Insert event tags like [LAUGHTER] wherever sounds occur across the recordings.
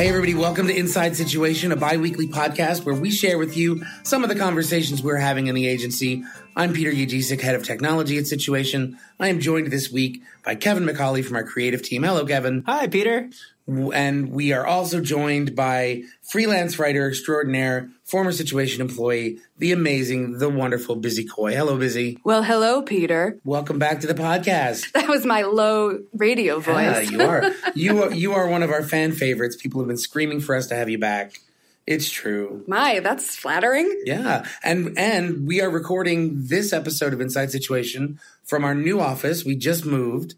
Hey, everybody, welcome to Inside Situation, a bi weekly podcast where we share with you some of the conversations we're having in the agency. I'm Peter Ujicic, head of technology at Situation. I am joined this week by Kevin McCauley from our creative team. Hello, Kevin. Hi, Peter. And we are also joined by freelance writer extraordinaire, former Situation employee, the amazing, the wonderful Bizzy Coy. Hello, Bizzy. Well, hello, Peter. Welcome back to the podcast. [LAUGHS] That was my low radio voice. Yeah, you are. you are. You are one of our fan favorites. People have been screaming for us to have you back. It's true. My, that's flattering. Yeah. And and we are recording this episode of Inside Situation from our new office. We just moved.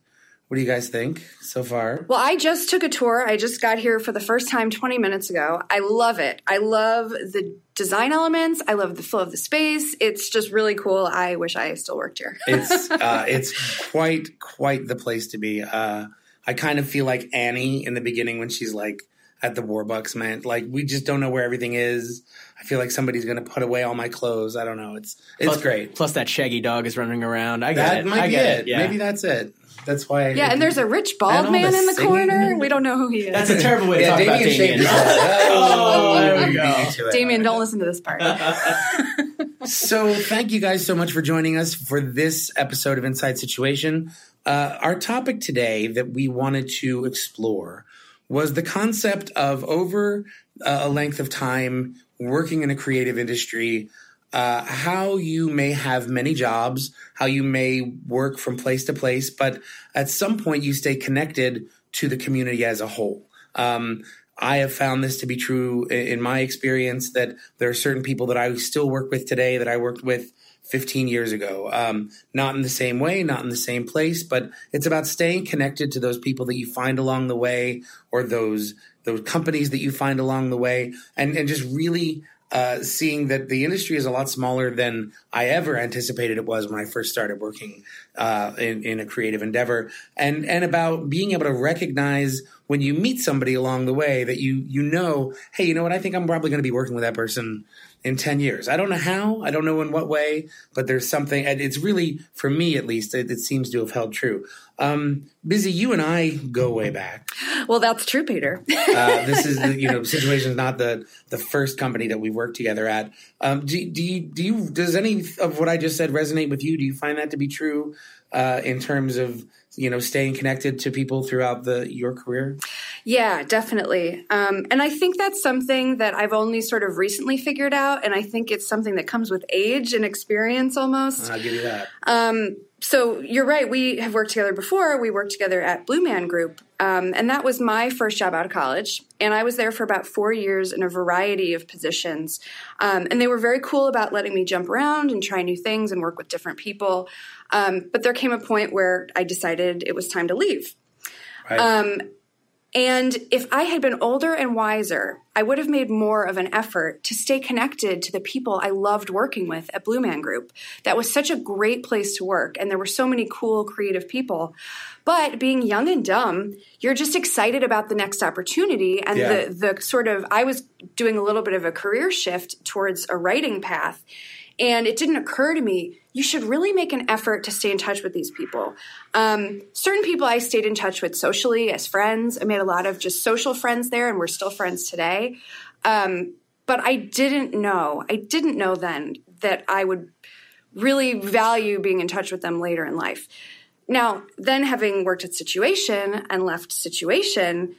What do you guys think so far? Well, I just took a tour. I just got here for the first time 20 minutes ago. I love it. I love the design elements. I love the flow of the space. It's just really cool. I wish I still worked here. [LAUGHS] it's uh, it's quite quite the place to be. Uh, I kind of feel like Annie in the beginning when she's like at the Warbucks, man. Like we just don't know where everything is. I feel like somebody's going to put away all my clothes. I don't know. It's it's plus, great. Plus that shaggy dog is running around. I get that it. might I be get it. it. Yeah. Maybe that's it. That's why. I, yeah, and there's a rich bald man the in the singing. corner. We don't know who he is. That's a terrible way to yeah, talk Damian about Damian. [LAUGHS] Oh, there we go. it. Damian, don't listen to this part. [LAUGHS] So, thank you guys so much for joining us for this episode of Inside Situation. Uh, our topic today that we wanted to explore was the concept of over uh, a length of time working in a creative industry, uh, how you may have many jobs, how you may work from place to place, but at some point you stay connected to the community as a whole. Um, I have found this to be true in my experience that there are certain people that I still work with today that I worked with 15 years ago. Um, not in the same way, not in the same place, but it's about staying connected to those people that you find along the way or those those companies that you find along the way and, and just really uh, seeing that the industry is a lot smaller than I ever anticipated it was when I first started working uh, in, in a creative endeavor, and and about being able to recognize when you meet somebody along the way that you you know, hey, you know what? I think I'm probably going to be working with that person in 10 years. I don't know how, I don't know in what way, but there's something, and it's really, for me at least, it, it seems to have held true. Um, Bizzy, you and I go way back. well, that's true, Peter. Uh, this is, the, you know, situation is not the the first company that we worked together at. Um, do, do you do you does any of what I just said resonate with you? Do you find that to be true uh, in terms of you know staying connected to people throughout the your career? Yeah, definitely. Um, and I think that's something that I've only sort of recently figured out. And I think it's something that comes with age and experience almost. I'll give you that. Um, so you're right. We have worked together before. We worked together at Blue Man Group. Um, and that was my first job out of college. And I was there for about four years in a variety of positions. Um, and they were very cool about letting me jump around and try new things and work with different people. Um, but there came a point where I decided it was time to leave. Right. And if I had been older and wiser, I would have made more of an effort to stay connected to the people I loved working with at Blue Man Group. That was such a great place to work, and there were so many cool, creative people. But being young and dumb, you're just excited about the next opportunity. And Yeah. the, the sort of, I was doing a little bit of a career shift towards a writing path. And it didn't occur to me, you should really make an effort to stay in touch with these people. Um, certain people I stayed in touch with socially as friends. I made a lot of just social friends there, and we're still friends today. Um, but I didn't know, I didn't know then that I would really value being in touch with them later in life. Now, then having worked at Situation and left Situation,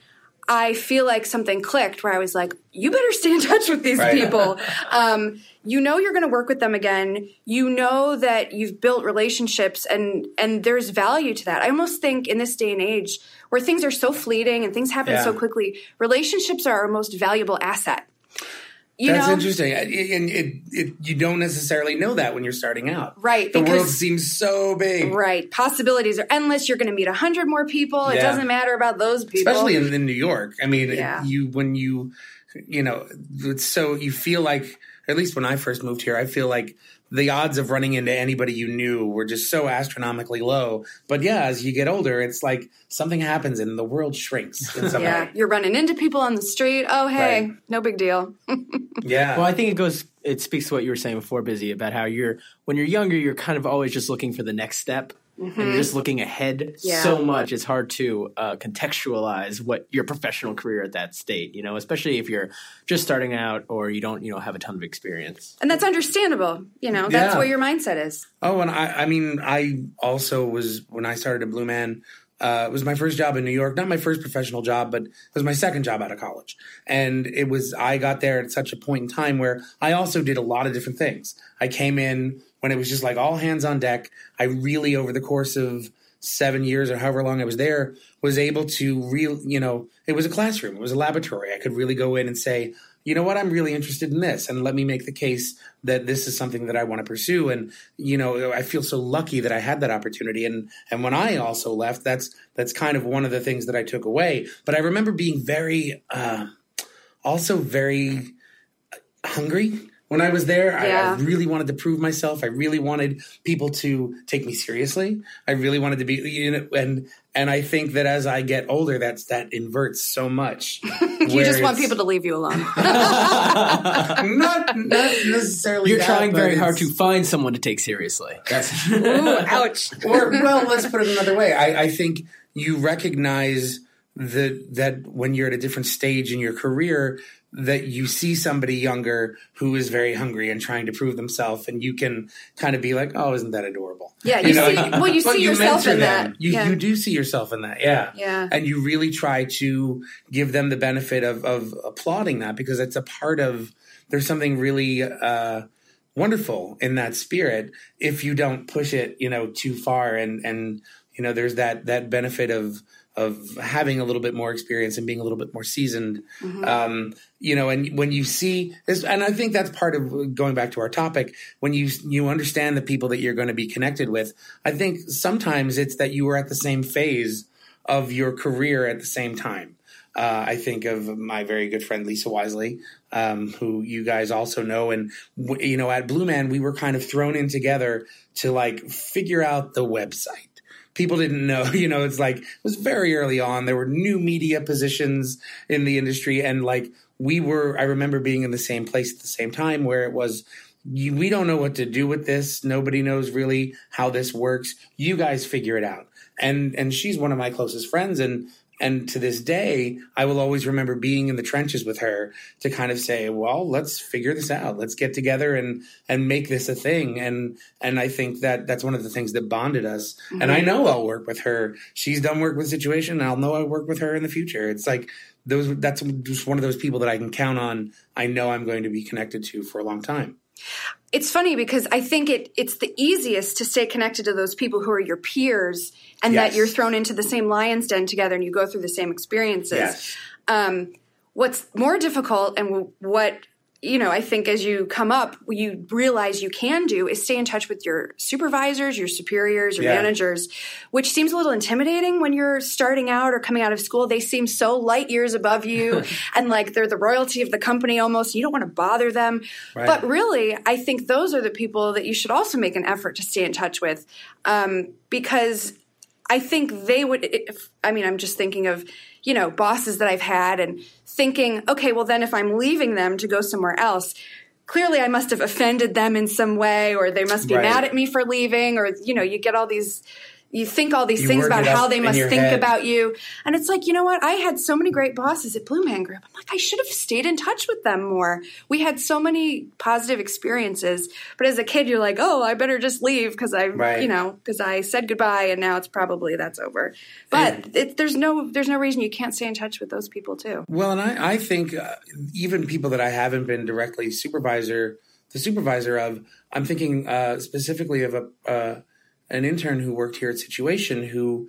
I feel like something clicked where I was like, you better stay in touch with these Right. people. [LAUGHS] um, you know you're going to work with them again. You know that you've built relationships and and there's value to that. I almost think in this day and age where things are so fleeting and things happen Yeah. so quickly, relationships are our most valuable asset. You That's know? interesting, and it, it, you don't necessarily know that when you're starting out. Right, The world seems so big, Right. Possibilities are endless. You're going to meet a hundred more people. It doesn't matter about those people. especially in, in New York. I mean, Yeah. you when you you know, it's so you feel like at least when I first moved here, I feel like the odds of running into anybody you knew were just so astronomically low. But yeah, as you get older, it's like something happens and the world shrinks yeah, way. you're running into people on the street. Oh, hey, Right. no big deal. [LAUGHS] Yeah. Well, I think it goes. It speaks to what you were saying before, Bizzy about how you're when you're younger, you're kind of always just looking for the next step. And you're just looking ahead Yeah. so much. It's hard to uh, contextualize what your professional career at that state. You know, especially if you're just starting out or you don't, you know, have a ton of experience. And that's understandable. You know, that's Yeah. what your mindset is. Oh, and I, I mean, I also was when I started at Blue Man. Uh, it was my first job in New York. Not my first professional job, but it was my second job out of college. And it was I got there at such a point in time where I also did a lot of different things. I came in when it was just like all hands on deck. I really, over the course of seven years or however long I was there, was able to real, you know, it was a classroom, it was a laboratory. I could really go in and say, you know what, I'm really interested in this, and let me make the case that this is something that I want to pursue. And you know, I feel so lucky that I had that opportunity. And and when I also left, that's that's kind of one of the things that I took away. But I remember being very, uh, also very hungry when I was there. I, I really wanted to prove myself. I really wanted people to take me seriously. I really wanted to be, you know, and and I think that as I get older, that's that inverts so much. [LAUGHS] You just want people to leave you alone. [LAUGHS] [LAUGHS] not not necessarily. You're that, trying but very hard to find someone to take seriously. That's Ooh, ouch. or well, let's put it another way. I, I think you recognize that that when you're at a different stage in your career, that you see somebody younger who is very hungry and trying to prove themselves, and you can kind of be like, "Oh, isn't that adorable?" Yeah, you see- well, you [LAUGHS] see yourself in them. that. You Yeah. you do see yourself in that, yeah, Yeah. and you really try to give them the benefit of of applauding that because it's a part of. There's something really. uh wonderful in that spirit if you don't push it you know too far and and you know there's that that benefit of of having a little bit more experience and being a little bit more seasoned. Um you know and when you see this and i think that's part of going back to our topic when you you understand the people that you're going to be connected with i think sometimes it's that you were at the same phase of your career at the same time. Uh, I think of my very good friend Lisa Wisely, um, who you guys also know, and w- you know at Blue Man we were kind of thrown in together to like figure out the website. People didn't know, [LAUGHS] you know, it's like it was very early on. There were new media positions in the industry, and like we were. I remember being in the same place at the same time where it was. You, we don't know what to do with this. Nobody knows really how this works. You guys figure it out. And and she's one of my closest friends, and and to this day, I will always remember being in the trenches with her to kind of say, "Well, let's figure this out. Let's get together and and make this a thing." And and I think that that's one of the things that bonded us. And I mm-hmm. know I'll work with her. She's done work with Situation. I'll know I'll work with her in the future. It's like those. That's just one of those people that I can count on. I know I'm going to be connected to for a long time. It's funny because I think it it's the easiest to stay connected to those people who are your peers and Yes. that you're thrown into the same lion's den together and you go through the same experiences. Yes. Um, what's more difficult and what you know, I think as you come up, you realize you can do is stay in touch with your supervisors, your superiors, your Yeah. managers, which seems a little intimidating when you're starting out or coming out of school. They seem so light years above you [LAUGHS] and like they're the royalty of the company almost. You don't want to bother them. Right. But really, I think those are the people that you should also make an effort to stay in touch with um, because I think they would. If, I mean, I'm just thinking of you know bosses that I've had and thinking, okay, well then if I'm leaving them to go somewhere else. Clearly, I must have offended them in some way, or they must be Right. mad at me for leaving, or you know, you get all these, you think all these You things about how they must think head. about you, and it's like, you know what? I had so many great bosses at Blue Man Group. I'm like, I should have stayed in touch with them more. We had so many positive experiences, but as a kid, you're like, oh, I better just leave because I, Right. you know, because I said goodbye, and now it's probably that's over. But it, there's no, there's no reason you can't stay in touch with those people too. Well, and I, I think uh, even people that I haven't been directly supervisor, the supervisor of, I'm thinking uh, specifically of a uh, an intern who worked here at Situation who,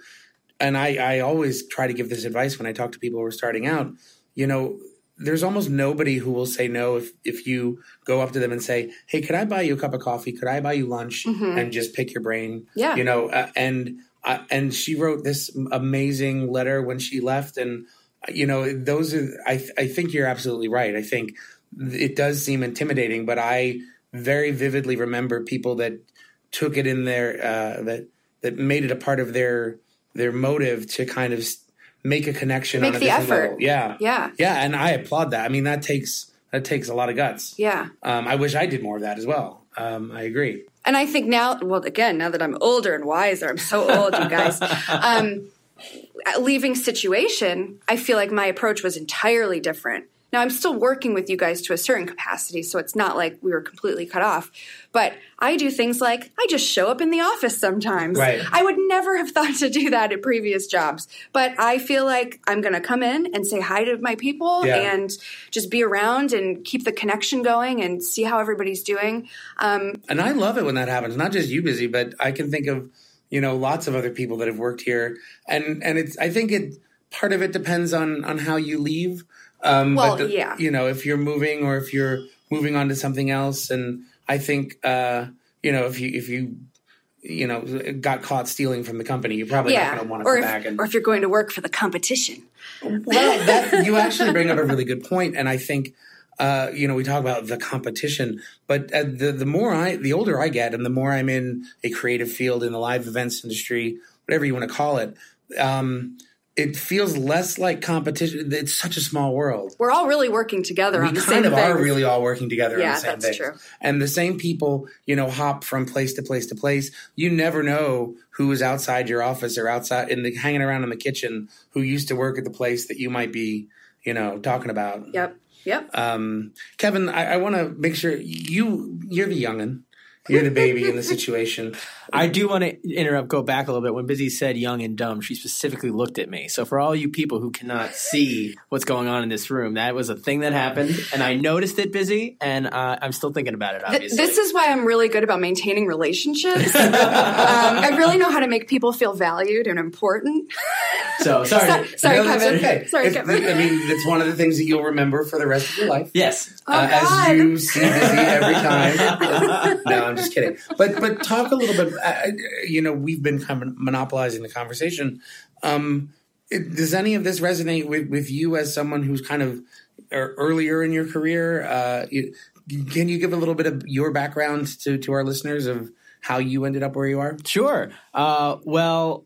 and I, I always try to give this advice when I talk to people who are starting out. You know, there's almost nobody who will say no if if you go up to them and say, "Hey, could I buy you a cup of coffee? Could I buy you lunch?" and just pick your brain. Yeah. you know, uh, and uh, and she wrote this amazing letter when she left, and you know, those are. I I think you're absolutely right. I think it does seem intimidating, but I very vividly remember people that took it in their uh, that that made it a part of their their motive to kind of make a connection Make on a the effort. level. Yeah, Yeah. yeah, and I applaud that. I mean, that takes that takes a lot of guts. Yeah. Um, I wish I did more of that as well. Um, I agree. and I think now, well, again, now that I'm older and wiser, I'm so old, you guys. [LAUGHS] Um, leaving situation, I feel like my approach was entirely different. Now I'm still working with you guys to a certain capacity, so it's not like we were completely cut off. But I do things like I just show up in the office sometimes. Right. I would never have thought to do that at previous jobs, but I feel like I'm going to come in and say hi to my people Yeah. and just be around and keep the connection going and see how everybody's doing. Um, And I love it when that happens. Not just you, Bizzy, but I can think of you know lots of other people that have worked here, and and it's I think it part of it depends on on how you leave. Um, Well, but the- yeah. you know if you're moving or if you're moving on to something else, and I think uh, you know if you if you you know got caught stealing from the company, you're probably not going to want to come if, back and or if you're going to work for the competition. well, [LAUGHS] that, you actually bring up a really good point, and I think uh, you know we talk about the competition, but uh, the the more I, the older I get, and the more I'm in a creative field in the live events industry, whatever you want to call it, um, it feels less like competition. It's such a small world. We're all really working together We on the kind same of are really all working together on Yeah, the same that's things. true. And the same people, you know, hop from place to place to place. You never know who is outside your office or outside in the hanging around in the kitchen who used to work at the place that you might be, you know, talking about. Yep. Yep. Um, Kevin, I, I want to make sure you you're the youngin. You're the baby in the situation. [LAUGHS] I do want to interrupt, go back a little bit. When Bizzy said young and dumb, she specifically looked at me. So for all you people who cannot see what's going on in this room, that was a thing that happened, and I noticed it, Bizzy, and uh, I'm still thinking about it. Obviously, This is why I'm really good about maintaining relationships. [LAUGHS] um, I really know how to make people feel valued and important. [LAUGHS] so sorry. Sorry, sorry No, Kevin. okay. Sorry, If- Kevin. I mean, it's one of the things that you'll remember for the rest of your life. Yes. Oh, uh, God. as you see Bizzy every time. [LAUGHS] no, I'm just kidding. But but talk a little bit. Uh, you know, we've been kind of monopolizing the conversation. Um, it, does any of this resonate with, with you as someone who's kind of er, earlier in your career? Uh, you, can you give a little bit of your background to to our listeners of how you ended up where you are? Sure. Uh, well,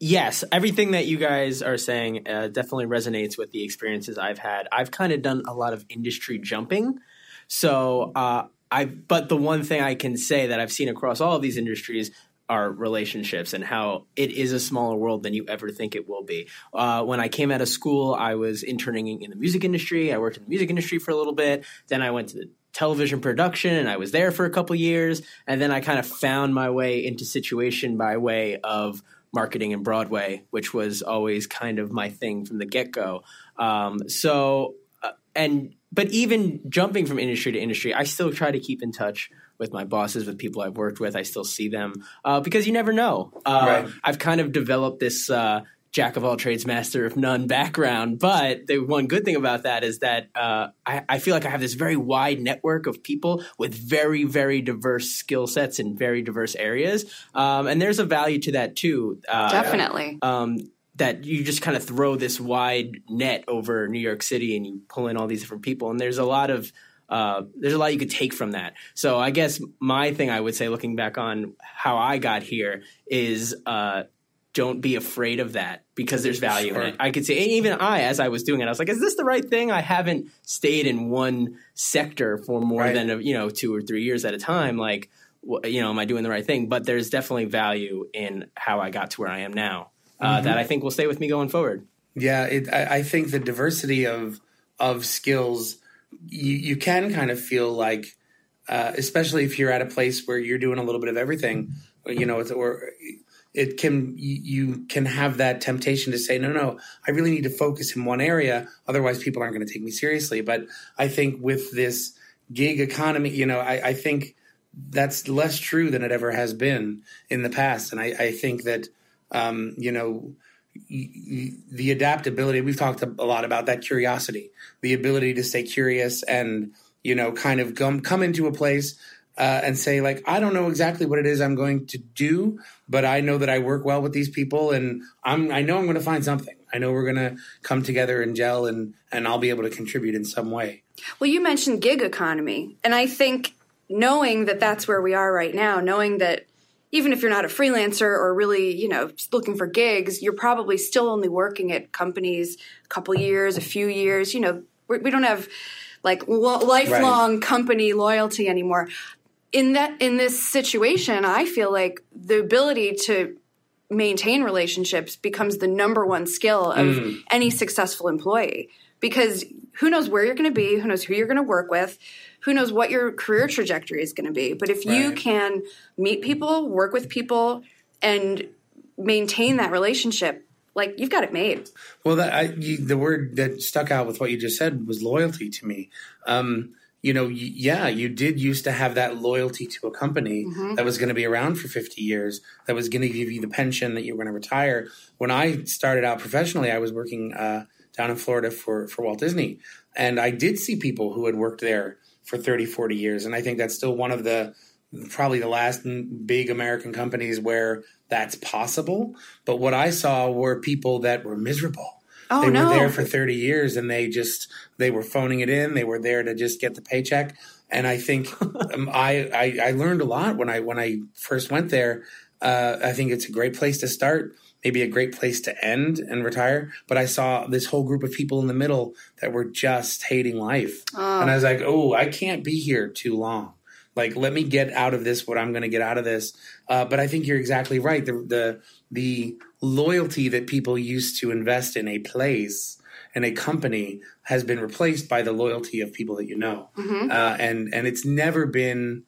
yes, everything that you guys are saying uh, definitely resonates with the experiences I've had. I've kind of done a lot of industry jumping. So, uh, I, but the one thing I can say that I've seen across all of these industries are relationships and how it is a smaller world than you ever think it will be. Uh, when I came out of school, I was interning in the music industry. I worked in the music industry for a little bit. Then I went to the television production and I was there for a couple years. And then I kind of found my way into situation by way of marketing and Broadway, which was always kind of my thing from the get go. Um, so, uh, and but even jumping from industry to industry, I still try to keep in touch with my bosses, with people I've worked with. I still see them uh, because you never know. Uh, Right. I've kind of developed this uh, jack of all trades, master of none background. But the one good thing about that is that uh, I, I feel like I have this very wide network of people with very, very diverse skill sets in very diverse areas. Um, and there's a value to that too. Uh, Definitely. um, that you just kind of throw this wide net over New York City and you pull in all these different people. And there's a lot of uh, there's a lot you could take from that. So I guess my thing I would say, looking back on how I got here, is uh, don't be afraid of that because there's value Sure. in it. I could say, and even I, as I was doing it, I was like, is this the right thing? I haven't stayed in one sector for more Right. than a, you know two or three years at a time. Like, you know, am I doing the right thing? But there's definitely value in how I got to where I am now. Uh, That I think will stay with me going forward. Yeah, it, I, I think the diversity of of skills, you, you can kind of feel like, uh, especially if you're at a place where you're doing a little bit of everything, you know, it's, or it can you, can have that temptation to say, no, no, I really need to focus in one area, otherwise people aren't going to take me seriously. But I think with this gig economy, you know, I, I think that's less true than it ever has been in the past, and I, I think that um, you know the adaptability we've talked a lot about that curiosity the ability to stay curious and you know kind of come come into a place uh, and say like i don't know exactly what it is i'm going to do but i know that i work well with these people and i'm i know i'm going to find something i know we're going to come together and gel and and i'll be able to contribute in some way Well, you mentioned gig economy, and I think knowing that that's where we are right now, knowing that even if you're not a freelancer or really, you know, just looking for gigs, you're probably still only working at companies a couple years, a few years. You know, we don't have like lo- lifelong company loyalty anymore. In that in this situation, I feel like the ability to maintain relationships becomes the number one skill of Mm. any successful employee because who knows where you're going to be, who knows who you're going to work with, who knows what your career trajectory is going to be. But if you can meet people, work with people and maintain that relationship, like you've got it made. Well, that I, you, the word that stuck out with what you just said was loyalty to me. Um, you know, y- yeah, you did used to have that loyalty to a company that was going to be around for 50 years, that was going to give you the pension that you were going to retire. When I started out professionally, I was working uh, down in Florida for, for Walt Disney. And I did see people who had worked there for 30, 40 years. And I think that's still one of the, probably the last big American companies where that's possible. But what I saw were people that were miserable. Oh, they no. were there for 30 years and they just they were phoning it in. They were there to just get the paycheck. And I think [LAUGHS] um, I, I I learned a lot when I when I first went there. Uh, I think it's a great place to start, maybe a great place to end and retire. But I saw this whole group of people in the middle that were just hating life, and I was like, oh, I can't be here too long. Like, let me get out of this what I'm going to get out of this. Uh, but I think you're exactly right. The the the loyalty that people used to invest in a place and a company has been replaced by the loyalty of people that you know, uh, and and it's never been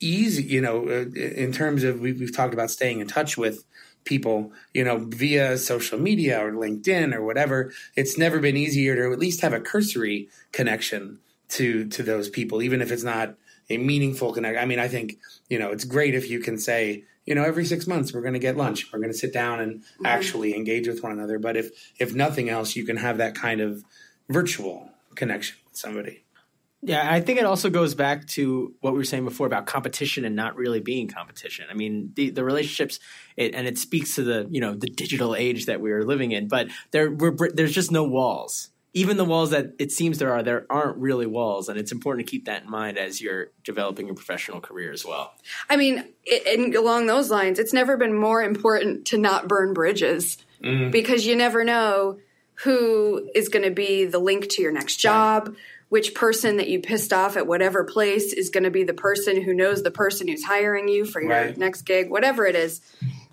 easy. You know, uh, in terms of we've, we've talked about staying in touch with people, you know, via social media or LinkedIn or whatever. It's never been easier to at least have a cursory connection to to those people, even if it's not a meaningful connection. I mean, I think you know it's great if you can say, you know, every six months we're going to get lunch, we're going to sit down and actually engage with one another. But if if nothing else, you can have that kind of virtual connection with somebody. Yeah, I think it also goes back to what we were saying before about competition and not really being competition. I mean, the, the relationships, it, and it speaks to the you know the digital age that we are living in. But there, we're, there's just no walls. Even the walls that it seems there are, there aren't really walls, and it's important to keep that in mind as you're developing your professional career as well. I mean, it, and along those lines, it's never been more important to not burn bridges mm-hmm. because you never know who is going to be the link to your next job. Which person that you pissed off at whatever place is going to be the person who knows the person who's hiring you for your Right. next gig, whatever it is.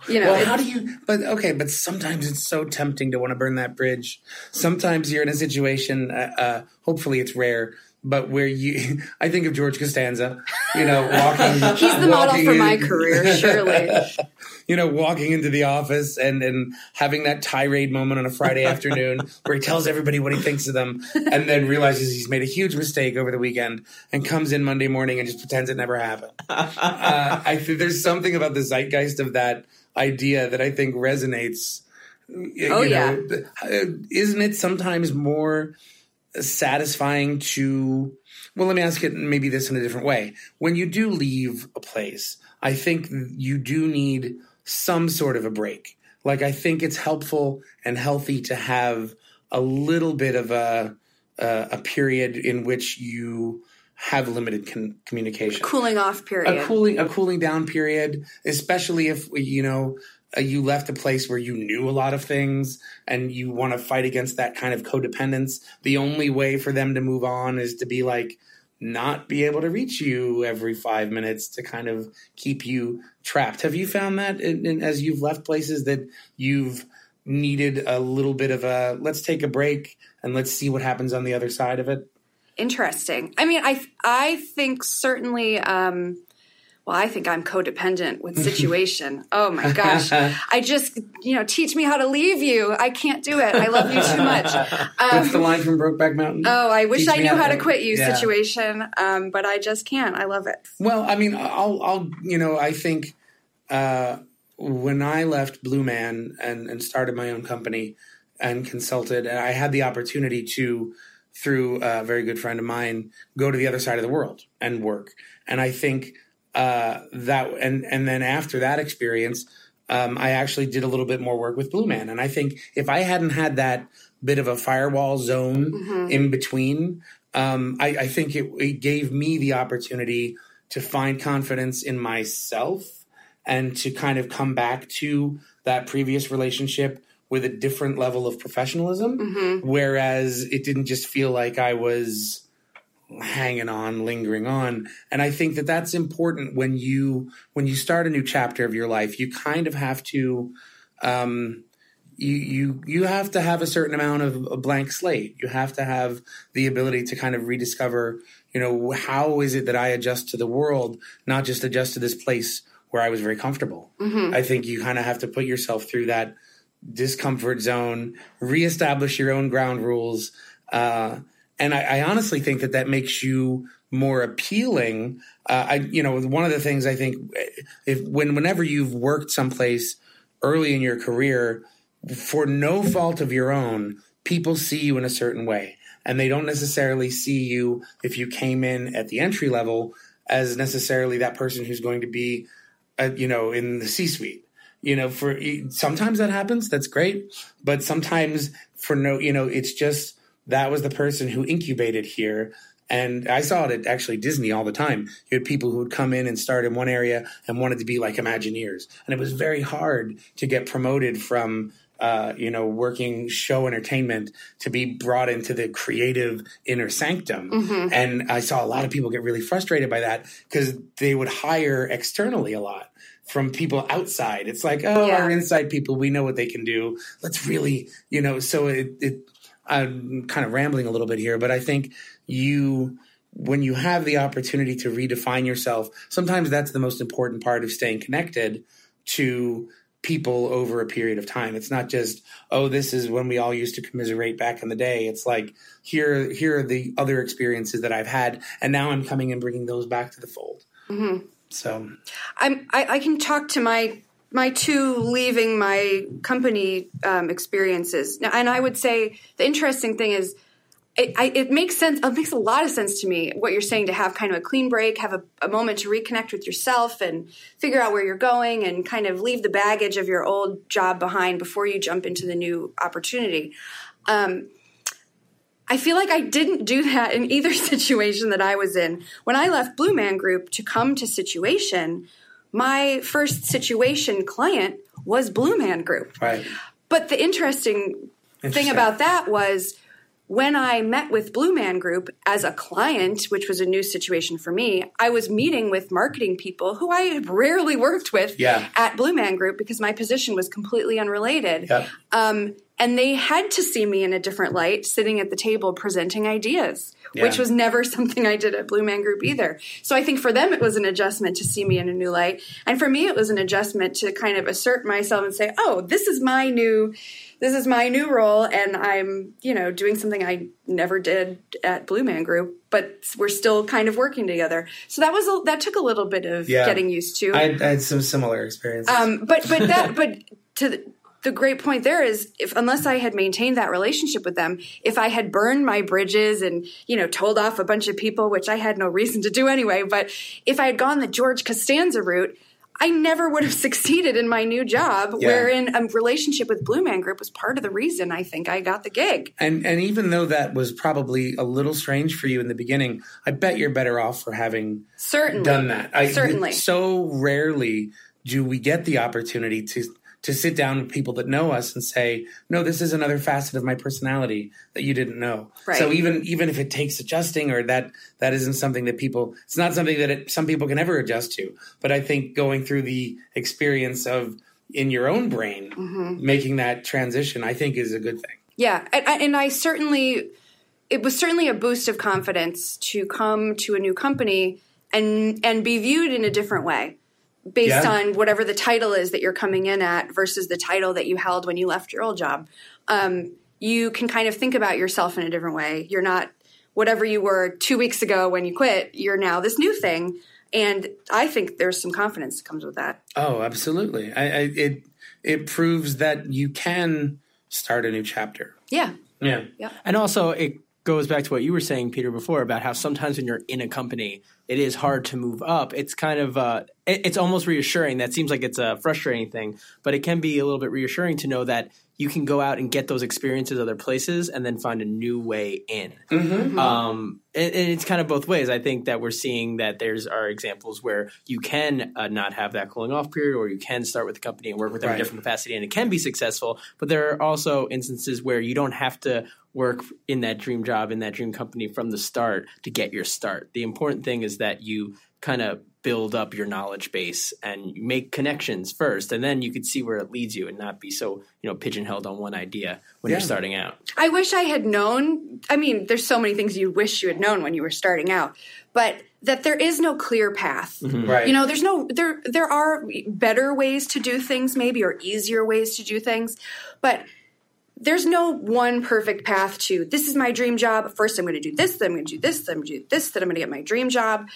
You know, Well, how do you? But okay, but sometimes it's so tempting to want to burn that bridge. Sometimes you're in a situation. Uh, uh, hopefully, it's rare, but where you, [LAUGHS] I think of George Costanza. You know, walking. [LAUGHS] he's the model walking for my career, surely. [LAUGHS] you know, walking into the office and and having that tirade moment on a Friday afternoon where he tells everybody what he thinks of them, and then realizes he's made a huge mistake over the weekend, and comes in Monday morning and just pretends it never happened. uh, I think there's something about the zeitgeist of that idea that I think resonates. Oh, you yeah. know, th- uh, isn't it sometimes more satisfying to? Well, let me ask it maybe this in a different way. When you do leave a place, I think you do need some sort of a break. Like I think it's helpful and healthy to have a little bit of a a, a period in which you have limited con- communication Cooling off period. a cooling a cooling down period, especially if you know you left a place where you knew a lot of things and you want to fight against that kind of codependence. The only way for them to move on is to be like not be able to reach you every five minutes to kind of keep you trapped. Have you found that in, in, as you've left places that you've needed a little bit of a let's take a break and let's see what happens on the other side of it? Interesting. I mean, I I think certainly. Um, well, I think I'm codependent with [LAUGHS] situation. oh my gosh, [LAUGHS] I just you know teach me how to leave you. I can't do it. I love you too much. [LAUGHS] That's the line from Brokeback Mountain? Oh, I wish Teach I knew how to to- quit you. yeah. Situation, um, but I just can't. I love it. Well, I mean, I'll, I'll, you know, I think uh, when I left Blue Man and, and started my own company and consulted, and I had the opportunity to, through a very good friend of mine, go to the other side of the world and work. And I think uh, that, and and then after that experience, um, I actually did a little bit more work with Blue Man. And I think if I hadn't had that bit of a firewall zone in between, um, I, I think it, it gave me the opportunity to find confidence in myself and to kind of come back to that previous relationship with a different level of professionalism. Whereas it didn't just feel like I was hanging on, lingering on. And I think that that's important when you when you start a new chapter of your life. You kind of have to um, you you you have to have a certain amount of a blank slate. You have to have the ability to kind of rediscover. You know, how is it that I adjust to the world, not just adjust to this place where I was very comfortable. Mm-hmm. I think you kind of have to put yourself through that discomfort zone, reestablish your own ground rules. Uh, and I, I, honestly think that that makes you more appealing. Uh, I, you know, one of the things I think, if when whenever you've worked someplace early in your career for no fault of your own, people see you in a certain way, and they don't necessarily see you if you came in at the entry level as necessarily that person who's going to be, uh, you know, in the C-suite. You know for sometimes that happens that's great. But sometimes for no you know it's just that was the person who incubated here and I saw it at actually Disney all the time. You had people who would come in and start in one area and wanted to be like Imagineers. And it was very hard to get promoted from, uh, you know, working show entertainment to be brought into the creative inner sanctum. Mm-hmm. And I saw a lot of people get really frustrated by that because they would hire externally a lot from people outside. It's like, oh, yeah. our inside people, we know what they can do. Let's really, you know, so it, it I'm kind of rambling a little bit here, but I think you when you have the opportunity to redefine yourself, sometimes that's the most important part of staying connected to people over a period of time. It's not just, oh, this is when we all used to commiserate back in the day. It's like here, here are the other experiences that I've had, and now I'm coming and bringing those back to the fold. Mm-hmm. So, I'm I, I, can talk to my my two leaving my company um, experiences, and I would say the interesting thing is. It, I, it, makes sense. It makes a lot of sense to me what you're saying to have kind of a clean break, have a, a, moment to reconnect with yourself and figure out where you're going, and kind of leave the baggage of your old job behind before you jump into the new opportunity. Um, I feel like I didn't do that in either [LAUGHS] situation that I was in. When I left Blue Man Group to come to Situation, my first Situation client was Blue Man Group. Right. But the interesting, interesting. thing about that was when I met with Blue Man Group as a client, which was a new situation for me, I was meeting with marketing people who I had rarely worked with yeah. at Blue Man Group because my position was completely unrelated. Yep. Um, and they had to see me in a different light, sitting at the table presenting ideas, yeah. which was never [LAUGHS] something I did at Blue Man Group either. So I think for them, it was an adjustment to see me in a new light. And for me, it was an adjustment to kind of assert myself and say, oh, this is my new. This is my new role, and I'm, you know, doing something I never did at Blue Man Group, but we're still kind of working together. So that was a, that took a little bit of yeah. getting used to. I, I, had some similar experiences. Um, but but that but to the, great point there is if unless I had maintained that relationship with them, if I had burned my bridges and, you know, told off a bunch of people, which I had no reason to do anyway, but if I had gone the George Costanza route, I never would have [LAUGHS] succeeded in my new job, yeah. wherein a relationship with Blue Man Group was part of the reason I think I got the gig. And and even though that was probably a little strange for you in the beginning, I bet you're better off for having certainly done that. I, certainly, so rarely do we get the opportunity to to sit down with people that know us and say, no, this is another facet of my personality that you didn't know. Right. So even even if it takes adjusting or that that isn't something that people, it's not something that it, some people can ever adjust to. But I think going through the experience of in your own brain mm-hmm. making that transition, I think is a good thing. Yeah, and, and I certainly it was certainly a boost of confidence to come to a new company and and be viewed in a different way based yeah. on whatever the title is that you're coming in at versus the title that you held when you left your old job. Um, you can kind of think about yourself in a different way. You're not whatever you were two weeks ago when you quit. You're now this new thing, and I think there's some confidence that comes with that. Oh, absolutely. I, I, it it proves that you can start a new chapter. Yeah. Yeah. Yeah. And also, it goes back to what you were saying, Peter, before about how sometimes when you're in a company it is hard to move up, it's kind of uh, it, it's almost reassuring. That seems like it's a frustrating thing, but it can be a little bit reassuring to know that you can go out and get those experiences other places and then find a new way in. Mm-hmm. Um, and, and, it's kind of both ways. I think that we're seeing that there's are examples where you can uh, not have that cooling off period, or you can start with a company and work with them Right. in a different capacity, and it can be successful. But there are also instances where you don't have to work in that dream job in that dream company from the start to get your start. The important thing is that you kind of build up your knowledge base and make connections first and then you could see where it leads you and not be so you know pigeonholed on one idea when Yeah. you're starting out I wish I had known. I mean, there's so many things you wish you had known when you were starting out, but that there is no clear path. Mm-hmm. Right. You know, there's no there there are better ways to do things maybe or easier ways to do things, but there's no one perfect path to this is my dream job. First I'm going to do this, then I'm going to do this, then I'm going to do this, then I'm going to get my dream job.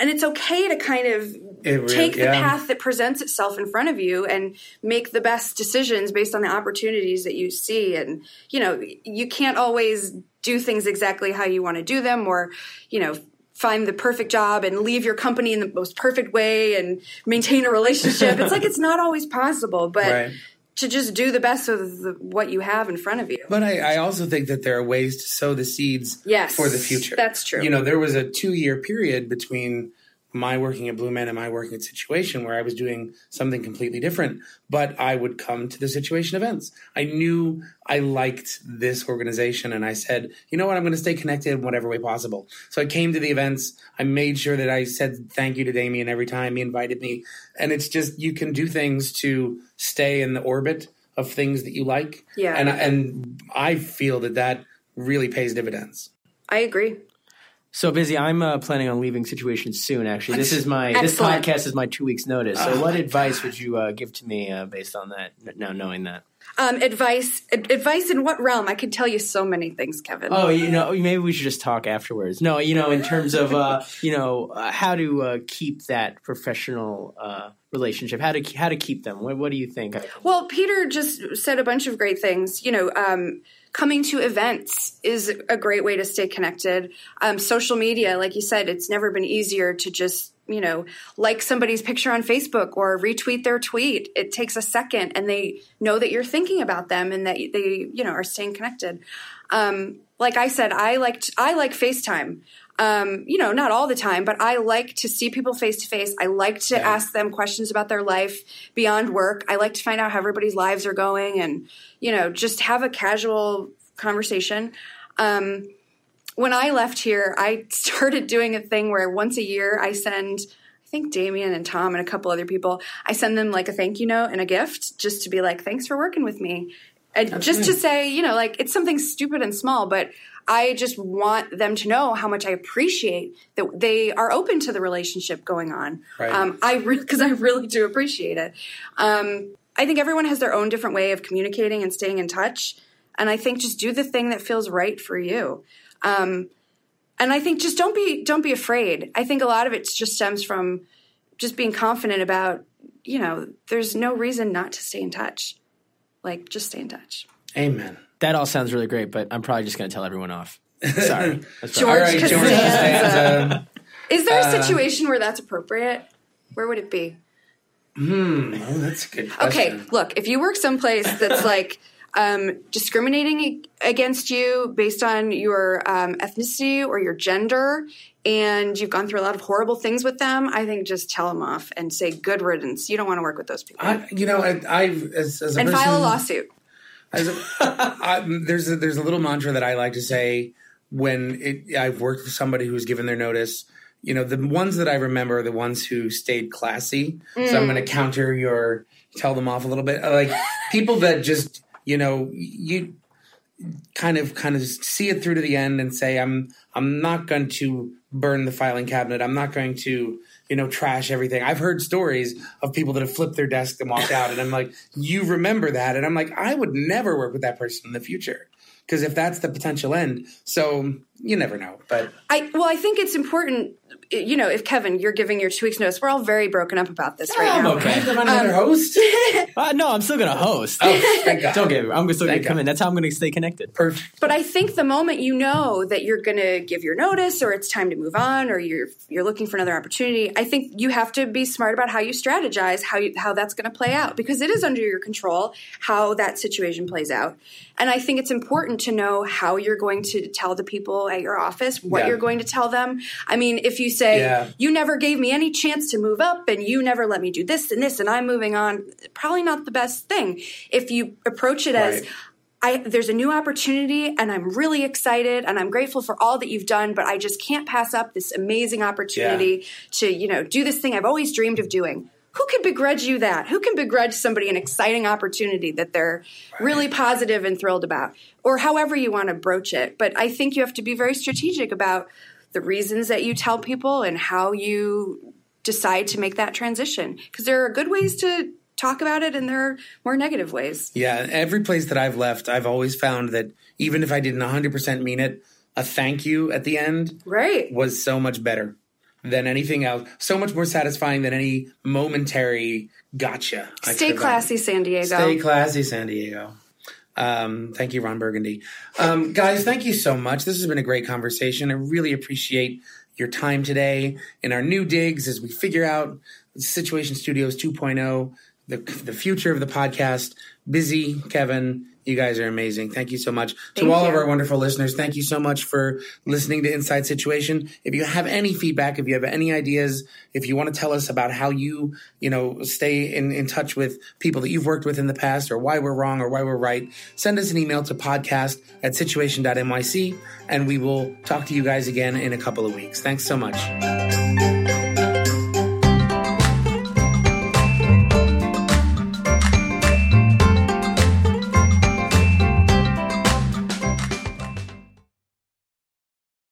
And it's okay to kind of really- take the yeah. path that presents itself in front of you and make the best decisions based on the opportunities that you see. And, you know, you can't always do things exactly how you want to do them or, you know, find the perfect job and leave your company in the most perfect way and maintain a relationship. it's like it's not always possible, but [LAUGHS] Right. To just do the best with the, what you have in front of you. But I, I also think that there are ways to sow the seeds Yes, for the future. that's true. You know, there was a two year period between my working at Blue Man and my working at Situation where I was doing something completely different, but I would come to the Situation events. I knew I liked this organization and I said, you know what, I'm going to stay connected in whatever way possible. So I came to the events. I made sure that I said thank you to Damian every time he invited me. And it's just, you can do things to stay in the orbit of things that you like. Yeah. And, and I feel that that really pays dividends. I agree. So Bizzy i'm uh, planning on leaving situations soon actually this is my this podcast is my two weeks notice so Oh what advice would you uh, give to me uh, based on that now knowing that Um, advice, ad- advice in what realm? I could tell you so many things, Kevin. Oh, you know, maybe we should just talk afterwards. No, you know, in terms of uh, [LAUGHS] you know uh, how to uh, keep that professional uh, relationship, how to how to keep them. What, what do you think? Well, Peter just said a bunch of great things. You know, um, coming to events is a great way to stay connected. Um, social media, like you said, it's never been easier to just you know like somebody's picture on Facebook or retweet their tweet. It takes a second, and they know that you're thinking about them and that they you know are staying connected. Um, like I said, I liked I like FaceTime. Um, you know, not all the time, but I like to see people face to face. I like to Yeah. ask them questions about their life beyond work. I like to find out how everybody's lives are going and, you know, just have a casual conversation. Um, when I left here, I [LAUGHS] started doing a thing where once a year I send, I think Damian and Tom and a couple other people, I send them like a thank you note and a gift just to be like, thanks for working with me. And just to say, you know, like it's something stupid and small, but I just want them to know how much I appreciate that they are open to the relationship going on. Right. Um, I because I really do appreciate it. Um, I think everyone has their own different way of communicating and staying in touch, and I think just do the thing that feels right for you. Um, and I think just don't be don't be afraid. I think a lot of it just stems from just being confident about you know there's no reason not to stay in touch. Like just stay in touch. Amen. That all sounds really great, but I'm probably just going to tell everyone off. [LAUGHS] Sorry. That's George All right, George Costanza. Costanza. Is there a Uh, situation where that's appropriate? Where would it be? Hmm. Oh, that's a good question. Okay, look, if you work someplace that's like um, discriminating against you based on your um, ethnicity or your gender, and you've gone through a lot of horrible things with them, I think just tell them off and say good riddance. You don't want to work with those people. I, you know, I, I as, as a and person, file a lawsuit. As a, [LAUGHS] I, there's a, there's a little mantra that I like to say when it, I've worked with somebody who's given their notice. You know, the ones that I remember are the ones who stayed classy. So I'm going to counter your tell them off a little bit. Like people that just you know you kind of kind of see it through to the end and say I'm I'm not going to burn the filing cabinet. I'm not going to you know trash everything. I've heard stories of people that have flipped their desk and walked out and I'm like you remember that and I'm like I would never work with that person in the future. because if that's the potential end, so you never know. But I well, I think it's important. You know, if Kevin, you're giving your two weeks notice, we're all very broken up about this right I'm now. okay. Am I another host? [LAUGHS] Uh, no, I'm still gonna host. Oh, thank God. Don't get me. I'm still gonna come God. in. That's how I'm gonna stay connected. Perfect. But I think the moment you know that you're going to give your notice, or it's time to move on, or you're you're looking for another opportunity, I think you have to be smart about how you strategize, how you, how that's going to play out, because it is under your control how that situation plays out. And I think it's important to know how you're going to tell the people at your office what Yeah. you're going to tell them. I mean, if you say Yeah. you never gave me any chance to move up, and you never let me do this and this, and I'm moving on, probably not the best thing. If you approach it as I, there's a new opportunity and I'm really excited and I'm grateful for all that you've done, but I just can't pass up this amazing opportunity to, you know, do this thing I've always dreamed of doing. Who can begrudge you that? Who can begrudge somebody an exciting opportunity that they're really positive and thrilled about? Or however you want to broach it. But I think you have to be very strategic about the reasons that you tell people and how you decide to make that transition. Because there are good ways to talk about it and there are more negative ways. Yeah, every place that I've left, I've always found that even if I didn't 100% mean it, a thank you at the end Right. was so much better than anything else. So much more satisfying than any momentary gotcha. I Stay classy, San Diego. Stay classy, San Diego. Um, thank you, Ron Burgundy. Um, guys, thank you so much. This has been a great conversation. I really appreciate your time today in our new digs as we figure out Situation Studios 2.0, the, the future of the podcast. Bizzy, Kevin, you guys are amazing. Thank you so much. to Thank all of our wonderful listeners, thank you so much for listening to Inside Situation. If you have any feedback, if you have any ideas, if you want to tell us about how you, you know, stay in, in touch with people that you've worked with in the past or why we're wrong or why we're right, send us an email to podcast at situation.nyc and we will talk to you guys again in a couple of weeks. Thanks so much.